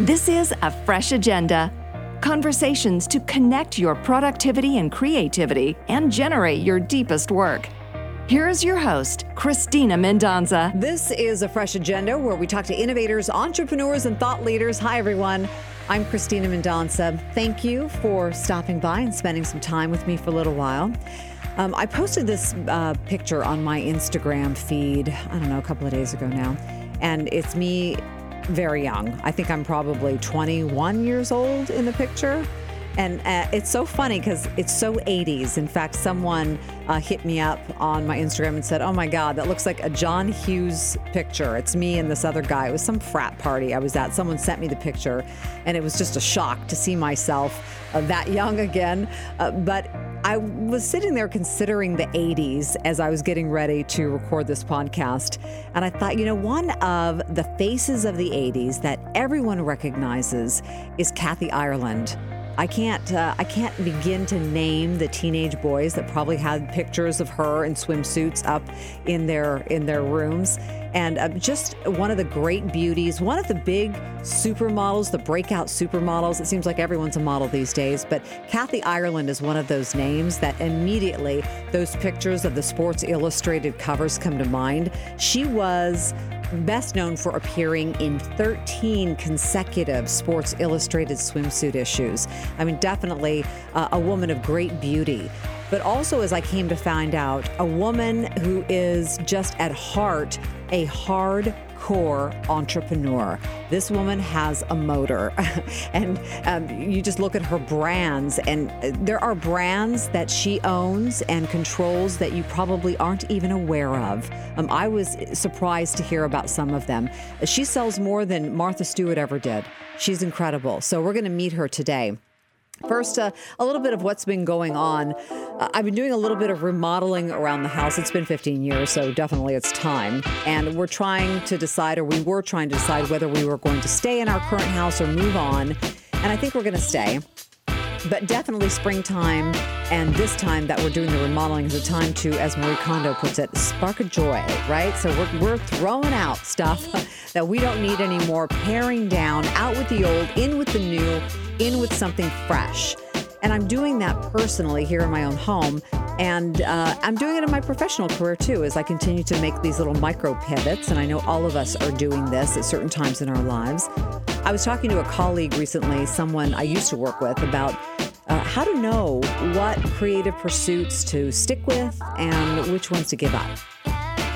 This is a fresh agenda. Conversations to connect your productivity and creativity and generate your deepest work. Here is your host, Christina Mendonsa. This is a fresh agenda where we talk to innovators, entrepreneurs, and thought leaders. Hi, everyone. I'm Christina Mendonsa. Thank you for stopping by and spending some time with me for a little while. Um, I posted this uh, picture on my Instagram feed, I don't know, a couple of days ago now. And it's me very young. I think I'm probably 21 years old in the picture. And uh, it's so funny because it's so 80s. In fact, someone uh, hit me up on my Instagram and said, Oh my God, that looks like a John Hughes picture. It's me and this other guy. It was some frat party I was at. Someone sent me the picture, and it was just a shock to see myself uh, that young again. Uh, but I was sitting there considering the 80s as I was getting ready to record this podcast. And I thought, you know, one of the faces of the 80s that everyone recognizes is Kathy Ireland. I can't uh, I can't begin to name the teenage boys that probably had pictures of her in swimsuits up in their in their rooms and uh, just one of the great beauties, one of the big supermodels, the breakout supermodels. It seems like everyone's a model these days, but Kathy Ireland is one of those names that immediately those pictures of the Sports Illustrated covers come to mind. She was best known for appearing in 13 consecutive Sports Illustrated swimsuit issues. I mean, definitely uh, a woman of great beauty. But also, as I came to find out, a woman who is just at heart a hard core entrepreneur. This woman has a motor, and um, you just look at her brands, and uh, there are brands that she owns and controls that you probably aren't even aware of. Um, I was surprised to hear about some of them. She sells more than Martha Stewart ever did. She's incredible. So we're going to meet her today. First, uh, a little bit of what's been going on. Uh, I've been doing a little bit of remodeling around the house. It's been 15 years, so definitely it's time. And we're trying to decide, or we were trying to decide, whether we were going to stay in our current house or move on. And I think we're going to stay. But definitely springtime and this time that we're doing the remodeling is a time to, as Marie Kondo puts it, spark a joy, right? So we're, we're throwing out stuff that we don't need anymore, paring down, out with the old, in with the new, in with something fresh. And I'm doing that personally here in my own home. And uh, I'm doing it in my professional career too, as I continue to make these little micro pivots. And I know all of us are doing this at certain times in our lives. I was talking to a colleague recently, someone I used to work with, about uh, how to know what creative pursuits to stick with and which ones to give up.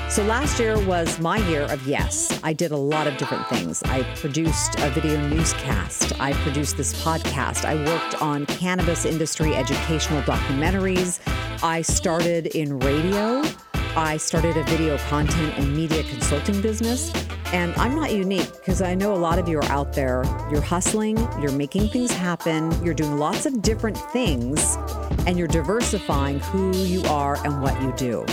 So last year was my year of yes. I did a lot of different things. I produced a video newscast. I produced this podcast. I worked on cannabis industry educational documentaries. I started in radio. I started a video content and media consulting business. And I'm not unique because I know a lot of you are out there. You're hustling, you're making things happen, you're doing lots of different things, and you're diversifying who you are and what you do.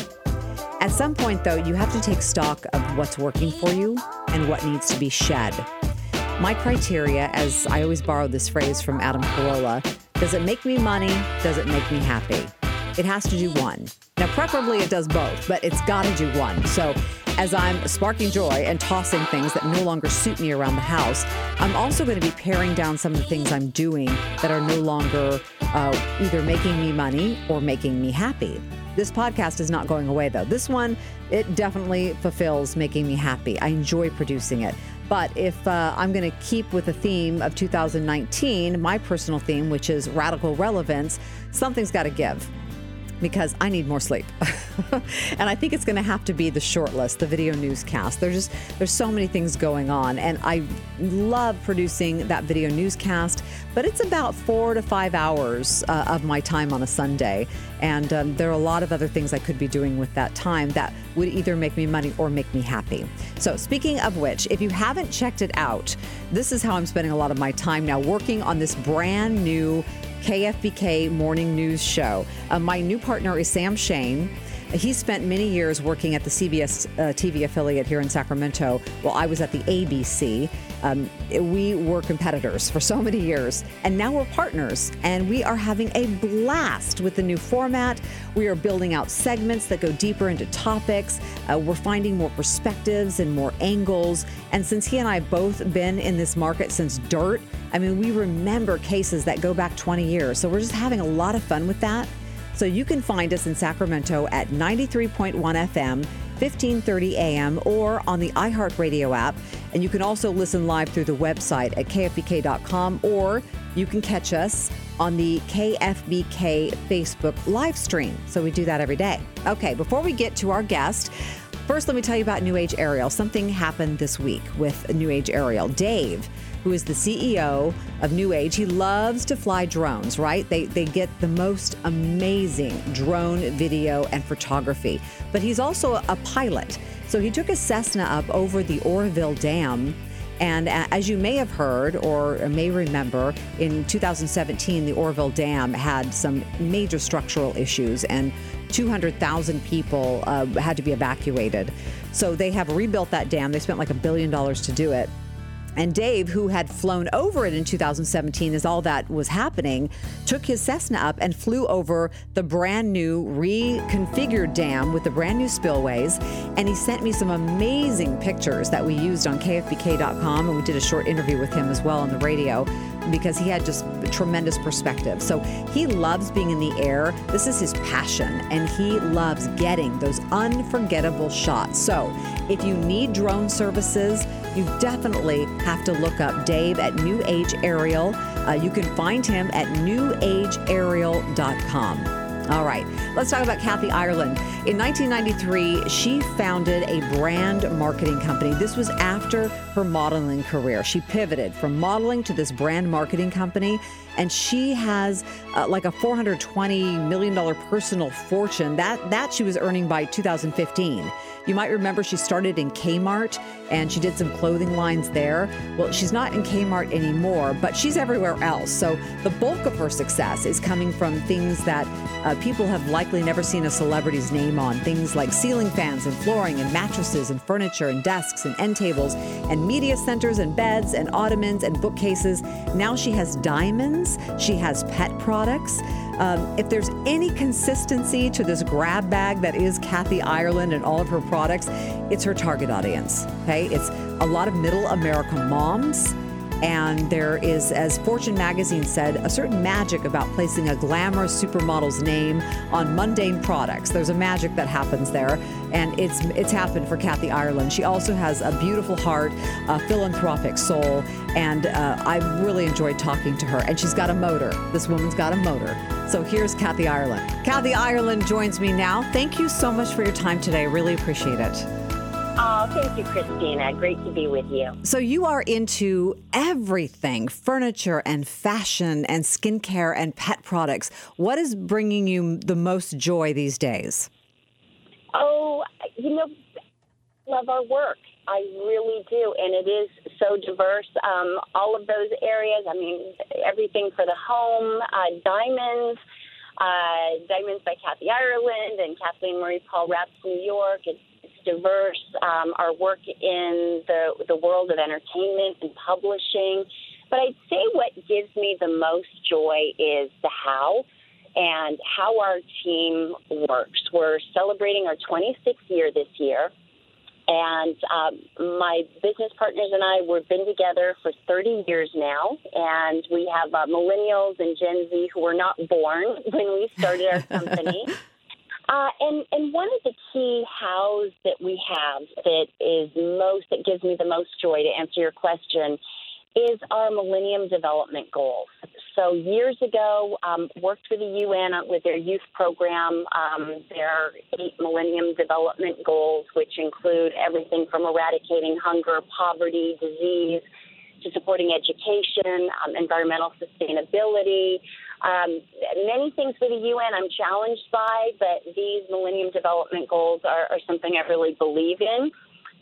At some point, though, you have to take stock of what's working for you and what needs to be shed. My criteria, as I always borrow this phrase from Adam Carolla, does it make me money? Does it make me happy? It has to do one. Now, preferably it does both, but it's got to do one. So, as I'm sparking joy and tossing things that no longer suit me around the house, I'm also going to be paring down some of the things I'm doing that are no longer uh, either making me money or making me happy. This podcast is not going away though. This one, it definitely fulfills making me happy. I enjoy producing it. But if uh, I'm going to keep with the theme of 2019, my personal theme, which is radical relevance, something's got to give because I need more sleep. and I think it's going to have to be the short list, the video newscast. There's just there's so many things going on and I love producing that video newscast, but it's about 4 to 5 hours uh, of my time on a Sunday and um, there are a lot of other things I could be doing with that time that would either make me money or make me happy. So, speaking of which, if you haven't checked it out, this is how I'm spending a lot of my time now working on this brand new KFBK morning news show. Uh, my new partner is Sam Shane. He spent many years working at the CBS uh, TV affiliate here in Sacramento while I was at the ABC. Um, we were competitors for so many years, and now we're partners, and we are having a blast with the new format. We are building out segments that go deeper into topics. Uh, we're finding more perspectives and more angles. And since he and I both been in this market since dirt, I mean, we remember cases that go back 20 years. So we're just having a lot of fun with that. So you can find us in Sacramento at 93.1 FM. 1530 AM or on the iHeartRadio app. And you can also listen live through the website at kfbk.com or you can catch us on the KFBK Facebook live stream. So we do that every day. Okay, before we get to our guest, first let me tell you about New Age Aerial. Something happened this week with New Age Aerial. Dave who is the CEO of New Age. He loves to fly drones, right? They, they get the most amazing drone video and photography. But he's also a pilot. So he took a Cessna up over the Oroville Dam. And as you may have heard or may remember, in 2017, the Oroville Dam had some major structural issues and 200,000 people uh, had to be evacuated. So they have rebuilt that dam. They spent like a billion dollars to do it. And Dave, who had flown over it in 2017 as all that was happening, took his Cessna up and flew over the brand new reconfigured dam with the brand new spillways. And he sent me some amazing pictures that we used on KFBK.com. And we did a short interview with him as well on the radio because he had just tremendous perspective. So he loves being in the air. This is his passion, and he loves getting those unforgettable shots. So if you need drone services, you definitely have to look up Dave at New Age Aerial. Uh, you can find him at newageaerial.com. All right, let's talk about Kathy Ireland. In 1993, she founded a brand marketing company. This was after her modeling career. She pivoted from modeling to this brand marketing company, and she has uh, like a 420 million dollar personal fortune. That that she was earning by 2015. You might remember she started in Kmart and she did some clothing lines there. Well, she's not in Kmart anymore, but she's everywhere else. So the bulk of her success is coming from things that uh, people have likely never seen a celebrity's name on. Things like ceiling fans and flooring and mattresses and furniture and desks and end tables and media centers and beds and ottomans and bookcases. Now she has diamonds, she has pet products. Um, if there's any consistency to this grab bag that is Kathy Ireland and all of her products, it's her target audience. Okay, it's a lot of middle America moms and there is, as Fortune magazine said, a certain magic about placing a glamorous supermodel's name on mundane products. There's a magic that happens there, and it's it's happened for Kathy Ireland. She also has a beautiful heart, a philanthropic soul, and uh, I really enjoyed talking to her. And she's got a motor. This woman's got a motor. So here's Kathy Ireland. Kathy Ireland joins me now. Thank you so much for your time today. Really appreciate it. Oh, thank you, Christina. Great to be with you. So, you are into everything furniture and fashion and skincare and pet products. What is bringing you the most joy these days? Oh, you know, love our work. I really do. And it is so diverse. Um, all of those areas, I mean, everything for the home, uh, diamonds. Uh, Diamonds by Kathy Ireland and Kathleen Marie Paul Raps New York. It's diverse. Um, our work in the the world of entertainment and publishing. But I'd say what gives me the most joy is the how and how our team works. We're celebrating our 26th year this year. And um, my business partners and I, we've been together for 30 years now. And we have uh, millennials and Gen Z who were not born when we started our company. Uh, and and one of the key hows that we have that is most that gives me the most joy to answer your question is our Millennium Development Goals. So years ago, um, worked with the UN with their youth program. Um, their eight Millennium Development Goals, which include everything from eradicating hunger, poverty, disease, to supporting education, um, environmental sustainability, um, many things for the UN I'm challenged by, but these Millennium Development Goals are, are something I really believe in.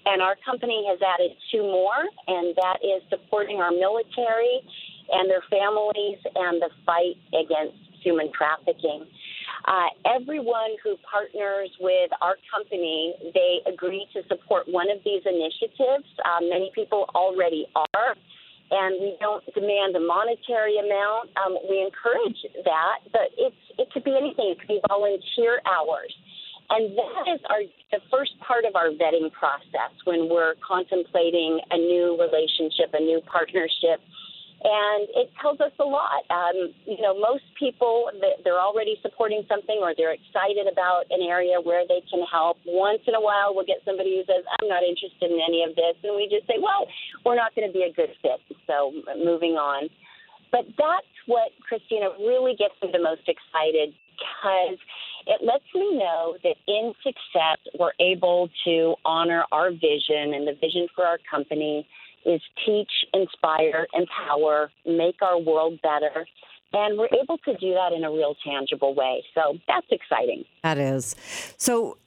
And our company has added two more, and that is supporting our military and their families and the fight against human trafficking. uh, everyone who partners with our company, they agree to support one of these initiatives. Uh, many people already are and we don't demand a monetary amount. Um, we encourage that, but it's it could be anything. It could be volunteer hours, and that is our the first part of our vetting process when we're contemplating a new relationship, a new partnership and it tells us a lot. Um, you know, most people they're already supporting something or they're excited about an area where they can help. Once in a while, we'll get somebody who says, "I'm not interested in any of this," and we just say, "Well, we're not going to be a good fit." So moving on. But that's what Christina really gets me the most excited because it lets me know that in success we're able to honor our vision and the vision for our company is teach, inspire, empower, make our world better. And we're able to do that in a real tangible way. So that's exciting. That is. So,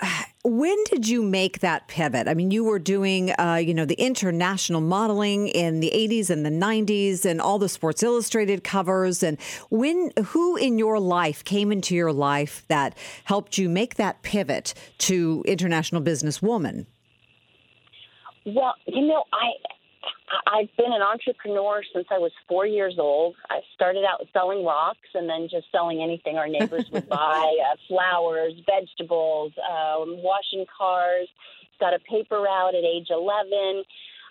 when did you make that pivot? I mean, you were doing, uh, you know, the international modeling in the 80s and the 90s and all the Sports Illustrated covers. And when, who in your life came into your life that helped you make that pivot to international businesswoman? Well, you know, I I've been an entrepreneur since I was four years old. I started out selling rocks and then just selling anything our neighbors would buy uh, flowers, vegetables, um, washing cars. Got a paper route at age 11.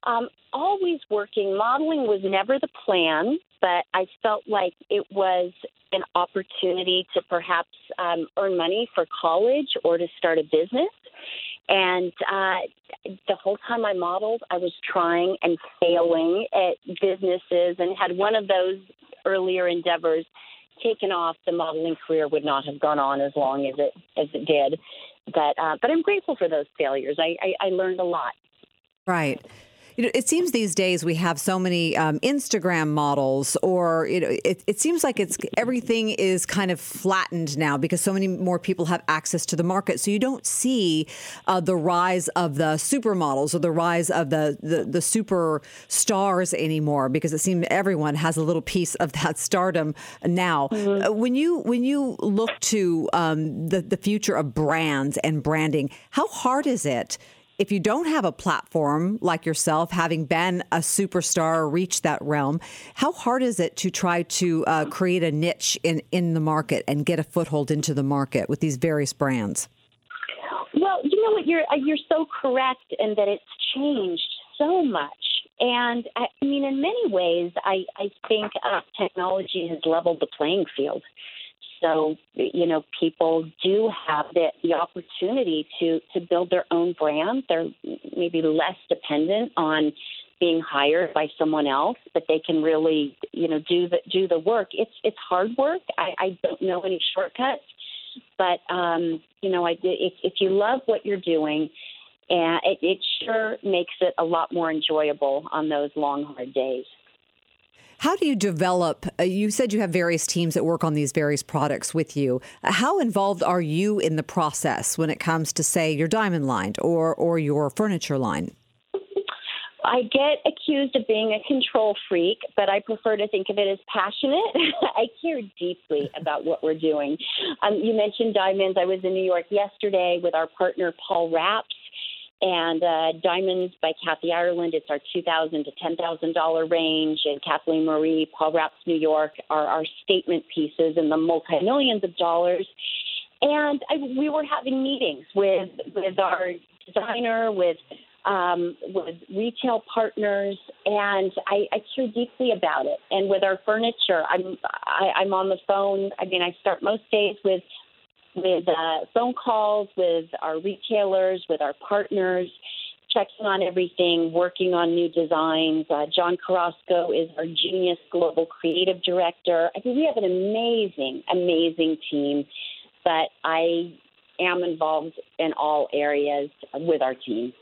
Um, always working. Modeling was never the plan, but I felt like it was an opportunity to perhaps um, earn money for college or to start a business. And uh, the whole time I modeled, I was trying and failing at businesses and had one of those earlier endeavors taken off, the modeling career would not have gone on as long as it as it did. But uh, but I'm grateful for those failures. I, I, I learned a lot. Right. You know, it seems these days we have so many um, Instagram models, or you know, it, it seems like it's everything is kind of flattened now because so many more people have access to the market. So you don't see uh, the rise of the supermodels or the rise of the the, the super stars anymore because it seems everyone has a little piece of that stardom now. Mm-hmm. Uh, when you when you look to um, the the future of brands and branding, how hard is it? If you don't have a platform like yourself, having been a superstar or reached that realm, how hard is it to try to uh, create a niche in, in the market and get a foothold into the market with these various brands? Well, you know what? You're uh, you're so correct in that it's changed so much. And I, mean, in many ways, I, I think uh, technology has leveled the playing field so you know people do have the, the opportunity to to build their own brand. They're maybe less dependent on being hired by someone else but they can really you know do the do the work. It's it's hard work. I, I don't know any shortcuts but um you know i if if you love what you're doing and it, it sure makes it a lot more enjoyable on those long hard days how do you develop? Uh, you said you have various teams that work on these various products with you. How involved are you in the process when it comes to, say, your diamond line or or your furniture line? I get accused of being a control freak, but I prefer to think of it as passionate. I care deeply about what we're doing. Um, you mentioned diamonds. I was in New York yesterday with our partner Paul Raps and uh, Diamonds by Kathy Ireland, it's our two thousand to ten thousand dollar range, and Kathleen Marie, Paul Raps New York are our statement pieces in the multi millions of dollars. And I, we were having meetings with with our designer, with um, with retail partners, and I, I care deeply about it. And with our furniture, I'm I, I'm on the phone. I mean, I start most days with with uh, phone calls with our retailers, with our partners, checking on everything, working on new designs. Uh, John Carrasco is our genius global creative director. I think we have an amazing, amazing team, but I am involved in all areas with our team.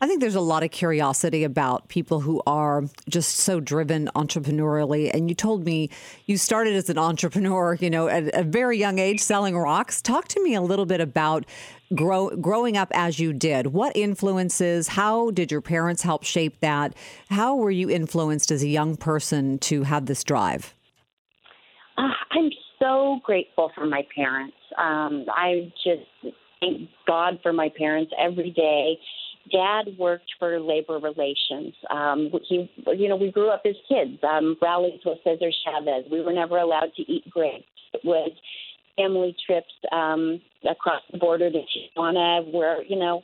I think there's a lot of curiosity about people who are just so driven entrepreneurially. And you told me you started as an entrepreneur, you know, at a very young age selling rocks. Talk to me a little bit about grow, growing up as you did. What influences, how did your parents help shape that? How were you influenced as a young person to have this drive? Uh, I'm so grateful for my parents. Um, I just thank God for my parents every day. Dad worked for labor relations. Um, he, you know, we grew up as kids. Um, rallies with Cesar Chavez. We were never allowed to eat grapes. It was family trips um, across the border to Tijuana, where you know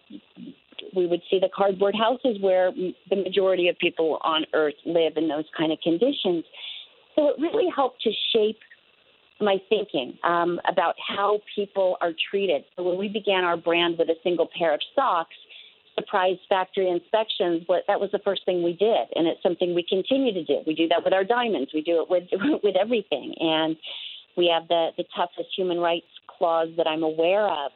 we would see the cardboard houses where the majority of people on Earth live in those kind of conditions. So it really helped to shape my thinking um, about how people are treated. So when we began our brand with a single pair of socks, surprise factory inspections, what that was the first thing we did, and it's something we continue to do. We do that with our diamonds. We do it with with everything, and we have the the toughest human rights clause that I'm aware of.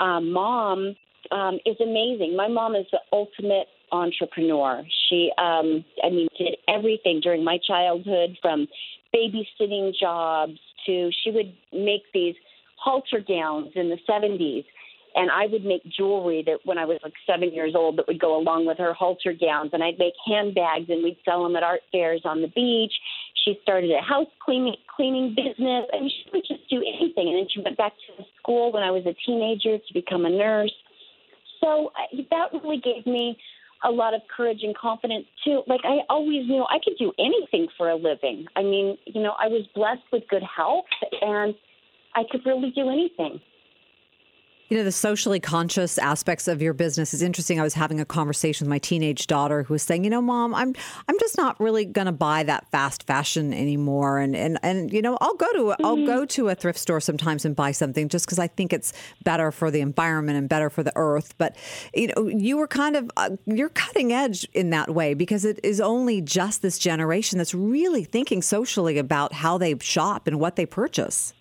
Um, mom um, is amazing. My mom is the ultimate entrepreneur. She, um, I mean, did everything during my childhood from babysitting jobs to she would make these halter gowns in the 70s and I would make jewelry that when I was like seven years old that would go along with her halter gowns, and I'd make handbags and we'd sell them at art fairs on the beach. She started a house cleaning cleaning business, I and mean, she would just do anything. And then she went back to school when I was a teenager to become a nurse. So uh, that really gave me a lot of courage and confidence too. Like I always knew I could do anything for a living. I mean, you know, I was blessed with good health and I could really do anything. You know, the socially conscious aspects of your business is interesting. I was having a conversation with my teenage daughter who was saying, "You know, mom, I'm I'm just not really going to buy that fast fashion anymore and and and you know, I'll go to mm-hmm. I'll go to a thrift store sometimes and buy something just cuz I think it's better for the environment and better for the earth." But you know, you were kind of uh, you're cutting edge in that way because it is only just this generation that's really thinking socially about how they shop and what they purchase.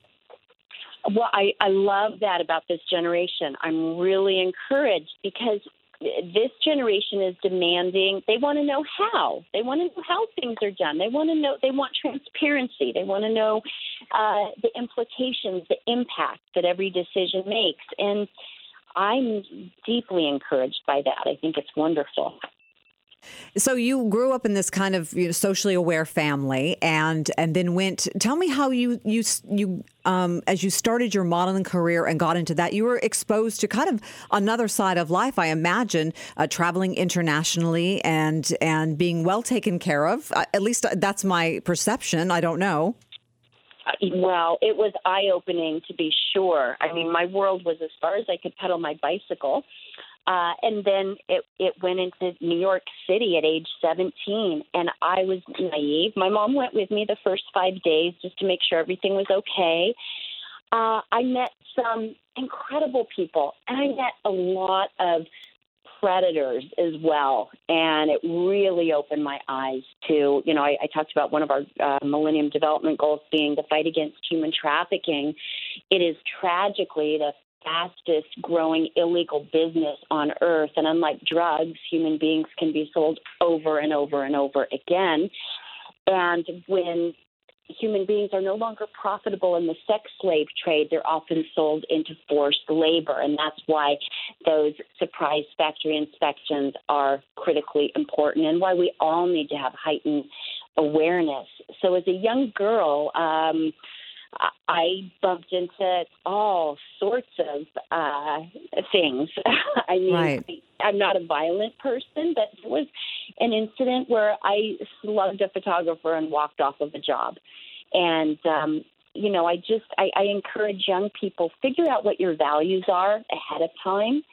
Well, I, I love that about this generation. I'm really encouraged because this generation is demanding they want to know how. They want to know how things are done. They want to know they want transparency. They want to know uh, the implications the impact that every decision makes. And i'm deeply encouraged by that. I think it's wonderful so you grew up in this kind of you know, socially aware family, and and then went. Tell me how you you you um, as you started your modeling career and got into that, you were exposed to kind of another side of life. I imagine uh, traveling internationally and and being well taken care of. Uh, at least uh, that's my perception. I don't know. Uh, well, it was eye opening to be sure. I mean, my world was as far as I could pedal my bicycle. Uh, and then it, it went into New York City at age 17, and I was naive. My mom went with me the first five days just to make sure everything was okay. Uh, I met some incredible people, and I met a lot of predators as well. And it really opened my eyes to, you know, I, I talked about one of our uh, Millennium Development Goals being the fight against human trafficking. It is tragically the fastest growing illegal business on earth. And unlike drugs, human beings can be sold over and over and over again. And when human beings are no longer profitable in the sex slave trade, they're often sold into forced labor. And that's why those surprise factory inspections are critically important and why we all need to have heightened awareness. So, as a young girl, um, I bumped into all sorts of uh, things. I mean, right. I'm not a violent person, but there was an incident where I slugged a photographer and walked off of a job. And, um, you know, I just, I, I encourage young people, figure out what your values are ahead of time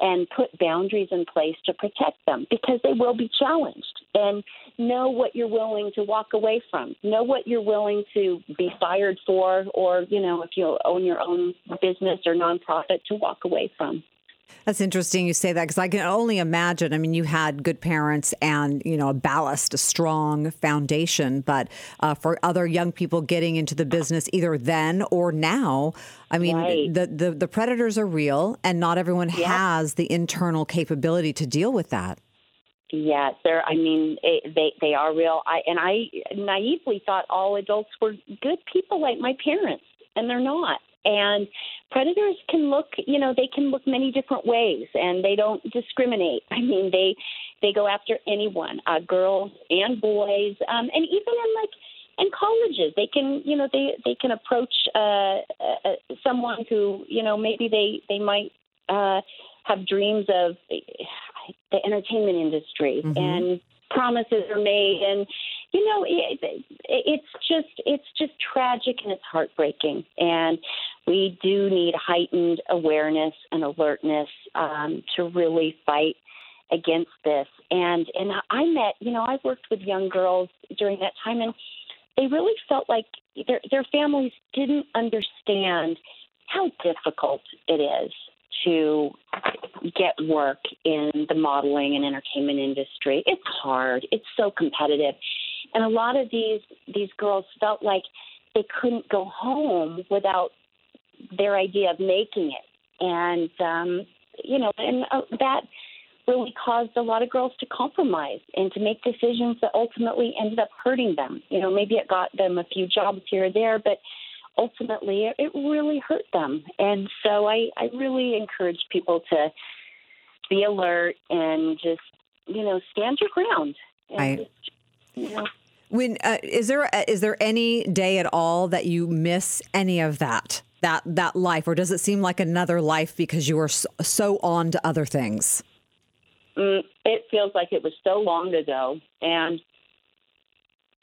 and put boundaries in place to protect them because they will be challenged. And know what you're willing to walk away from. Know what you're willing to be fired for, or, you know, if you own your own business or nonprofit, to walk away from. That's interesting you say that because I can only imagine. I mean, you had good parents and, you know, a ballast, a strong foundation. But uh, for other young people getting into the business either then or now, I mean, right. the, the, the, predators are real and not everyone has the internal capability to deal with that. Yes, they're. I mean, it, they they are real. I and I naively thought all adults were good people like my parents, and they're not. And predators can look, you know, they can look many different ways, and they don't discriminate. I mean, they they go after anyone, uh, girls and boys, um, and even in like in colleges. They can, you know, they they can approach uh, uh, someone who, you know, maybe they they might uh, have dreams of the entertainment industry mm-hmm. and promises are made. And you know it, it's just it's just tragic and it's heartbreaking. And we do need heightened awareness and alertness um, to really fight against this. And and I met you know I worked with young girls during that time and they really felt like their their families didn't understand how difficult it is to get work in the modeling and entertainment industry. It's hard. It's so competitive. And a lot of these these girls felt like they couldn't go home without their idea of making it. And um you know, and uh, that really caused a lot of girls to compromise and to make decisions that ultimately ended up hurting them. You know, maybe it got them a few jobs here or there, but ultimately it really hurt them. And so I, I really encourage people to be alert and just, you know, stand your ground. I, just, you know. When uh, is there uh, there any day at all that you miss any of that that that life, or does it seem like another life because you are so, so on to other things? Mm, it feels like it was so long ago, and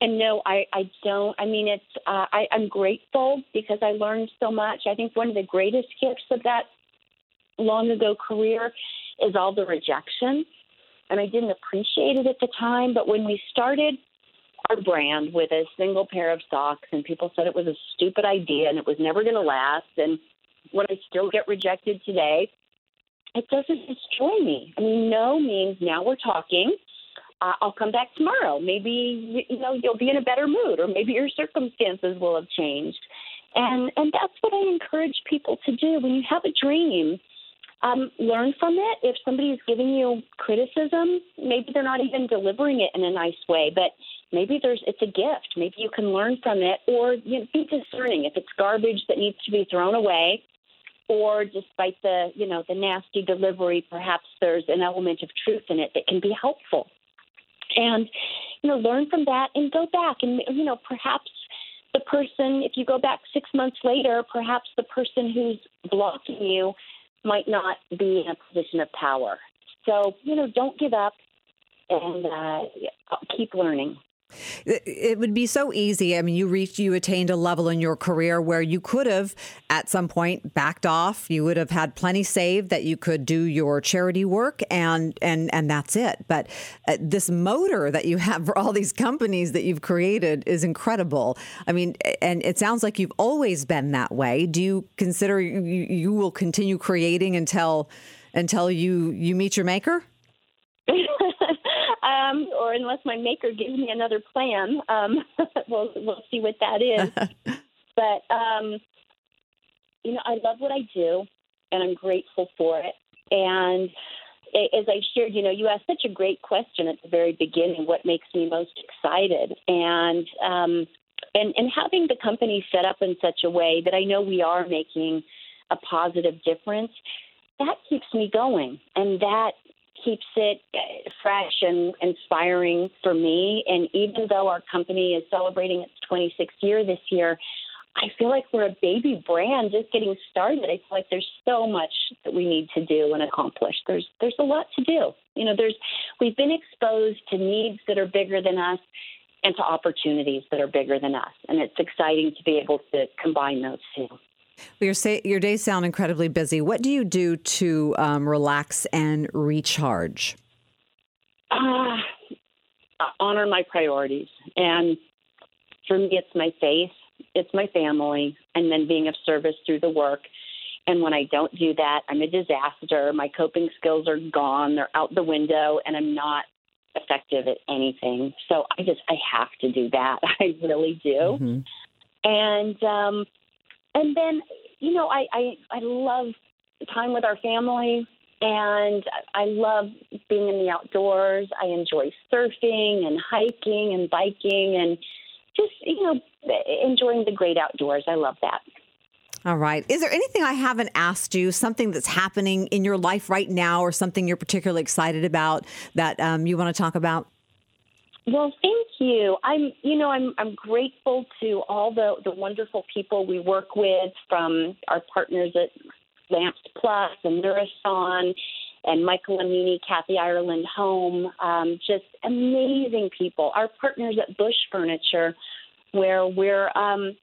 and no, I, I don't. I mean, it's uh, I, I'm grateful because I learned so much. I think one of the greatest gifts of that long ago career is all the rejection, and I didn't appreciate it at the time. But when we started our brand with a single pair of socks, and people said it was a stupid idea and it was never going to last, and when I still get rejected today, it doesn't destroy me. I mean, no means now we're talking I'll come back tomorrow. Maybe you know you'll be in a better mood, or maybe your circumstances will have changed. And and that's what I encourage people to do. When you have a dream, um, learn from it. If somebody is giving you criticism, maybe they're not even delivering it in a nice way, but maybe there's it's a gift. Maybe you can learn from it, or you know, be discerning. If it's garbage that needs to be thrown away, or despite the you know the nasty delivery, perhaps there's an element of truth in it that can be helpful and you know learn from that and go back. And you know perhaps the person if you go back six months later perhaps the person who's blocking you might not be in a position of power. So you know don't give up and uh, keep learning it would be so easy. I mean, you reached, you attained a level in your career where you could have, at some point, backed off. You would have had plenty saved that you could do your charity work, and and and that's it. But uh, this motor that you have for all these companies that you've created is incredible. I mean, and it sounds like you've always been that way. Do you consider you, you will continue creating until until you you meet your maker? um, or unless my maker gives me another plan, um, we'll we'll see what that is. but um, you know, I love what I do, and I'm grateful for it. And as I shared, you know, you asked such a great question at the very beginning. What makes me most excited? And um, and and having the company set up in such a way that I know we are making a positive difference that keeps me going and that keeps it uh, fresh and inspiring for me. And even though our company is celebrating its 26th year this year, I feel like we're a baby brand just getting started. I feel like there's so much that we need to do and accomplish. There's there's a lot to do. You know, there's we've been exposed to needs that are bigger than us and to opportunities that are bigger than us. And it's exciting to be able to combine those two. Well, your, say, your days sound incredibly busy. What do you do to um, relax and recharge? Uh, honor my priorities. And for me, it's my faith, it's my family, and then being of service through the work. And when I don't do that, I'm a disaster. My coping skills are gone, they're out the window, and I'm not effective at anything. So I just, I have to do that. I really do. Mm-hmm. And um, and then you know I, I I love time with our family and I love being in the outdoors. I enjoy surfing and hiking and biking and just you know enjoying the great outdoors. I love that. All right. Is there anything I haven't asked you, something that's happening in your life right now, or something you're particularly excited about that um, you want to talk about? Well, thank you. I'm, you know, I'm I'm grateful to all the the wonderful people we work with, from our partners at Lamps Plus and Nourison, and Michael Amini, Kathy Ireland Home, um, just amazing people. Our partners at Bush Furniture, where we're um,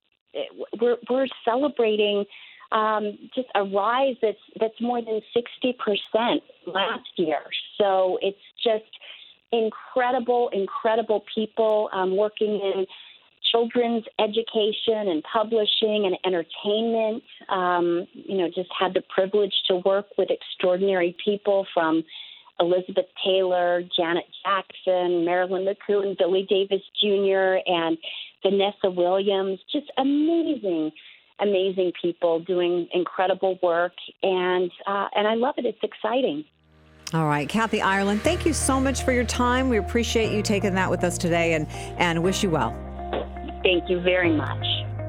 we're, we're celebrating um, just a rise that's that's more than sixty percent last year. So it's just incredible, incredible people um, working in children's education and publishing and entertainment. Um, you know, just had the privilege to work with extraordinary people from Elizabeth Taylor, Janet Jackson, Marilyn McCoo, Billy Davis Jr., and Vanessa Williams. Just amazing, amazing people doing incredible work, and uh, and I love it. It's exciting. All right, Kathy Ireland, thank you so much for your time. We appreciate you taking that with us today, and and wish you well. Thank you very much.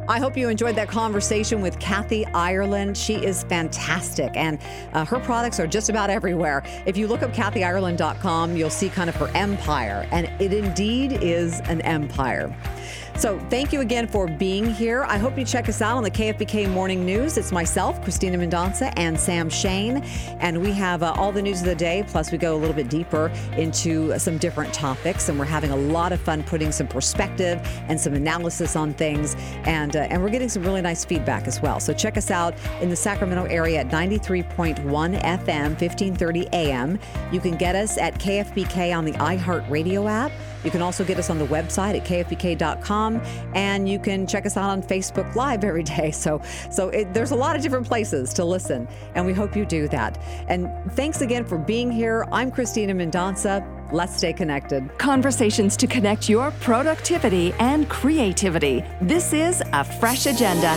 I hope you enjoyed that conversation with Kathy Ireland. She is fantastic, and uh, her products are just about everywhere. If you look up kathyireland.com, you'll see kind of her empire, and it indeed is an empire. So thank you again for being here. I hope you check us out on the KFBK Morning News. It's myself, Christina Mendonsa, and Sam Shane. And we have uh, all the news of the day, plus we go a little bit deeper into some different topics. And we're having a lot of fun putting some perspective and some analysis on things. And, uh, and we're getting some really nice feedback as well. So check us out in the Sacramento area at 93.1 FM, 1530 AM. You can get us at KFBK on the iHeartRadio app. You can also get us on the website at kfbk.com, and you can check us out on Facebook Live every day. So, so it, there's a lot of different places to listen, and we hope you do that. And thanks again for being here. I'm Christina Mendonsa. Let's stay connected. Conversations to connect your productivity and creativity. This is a fresh agenda.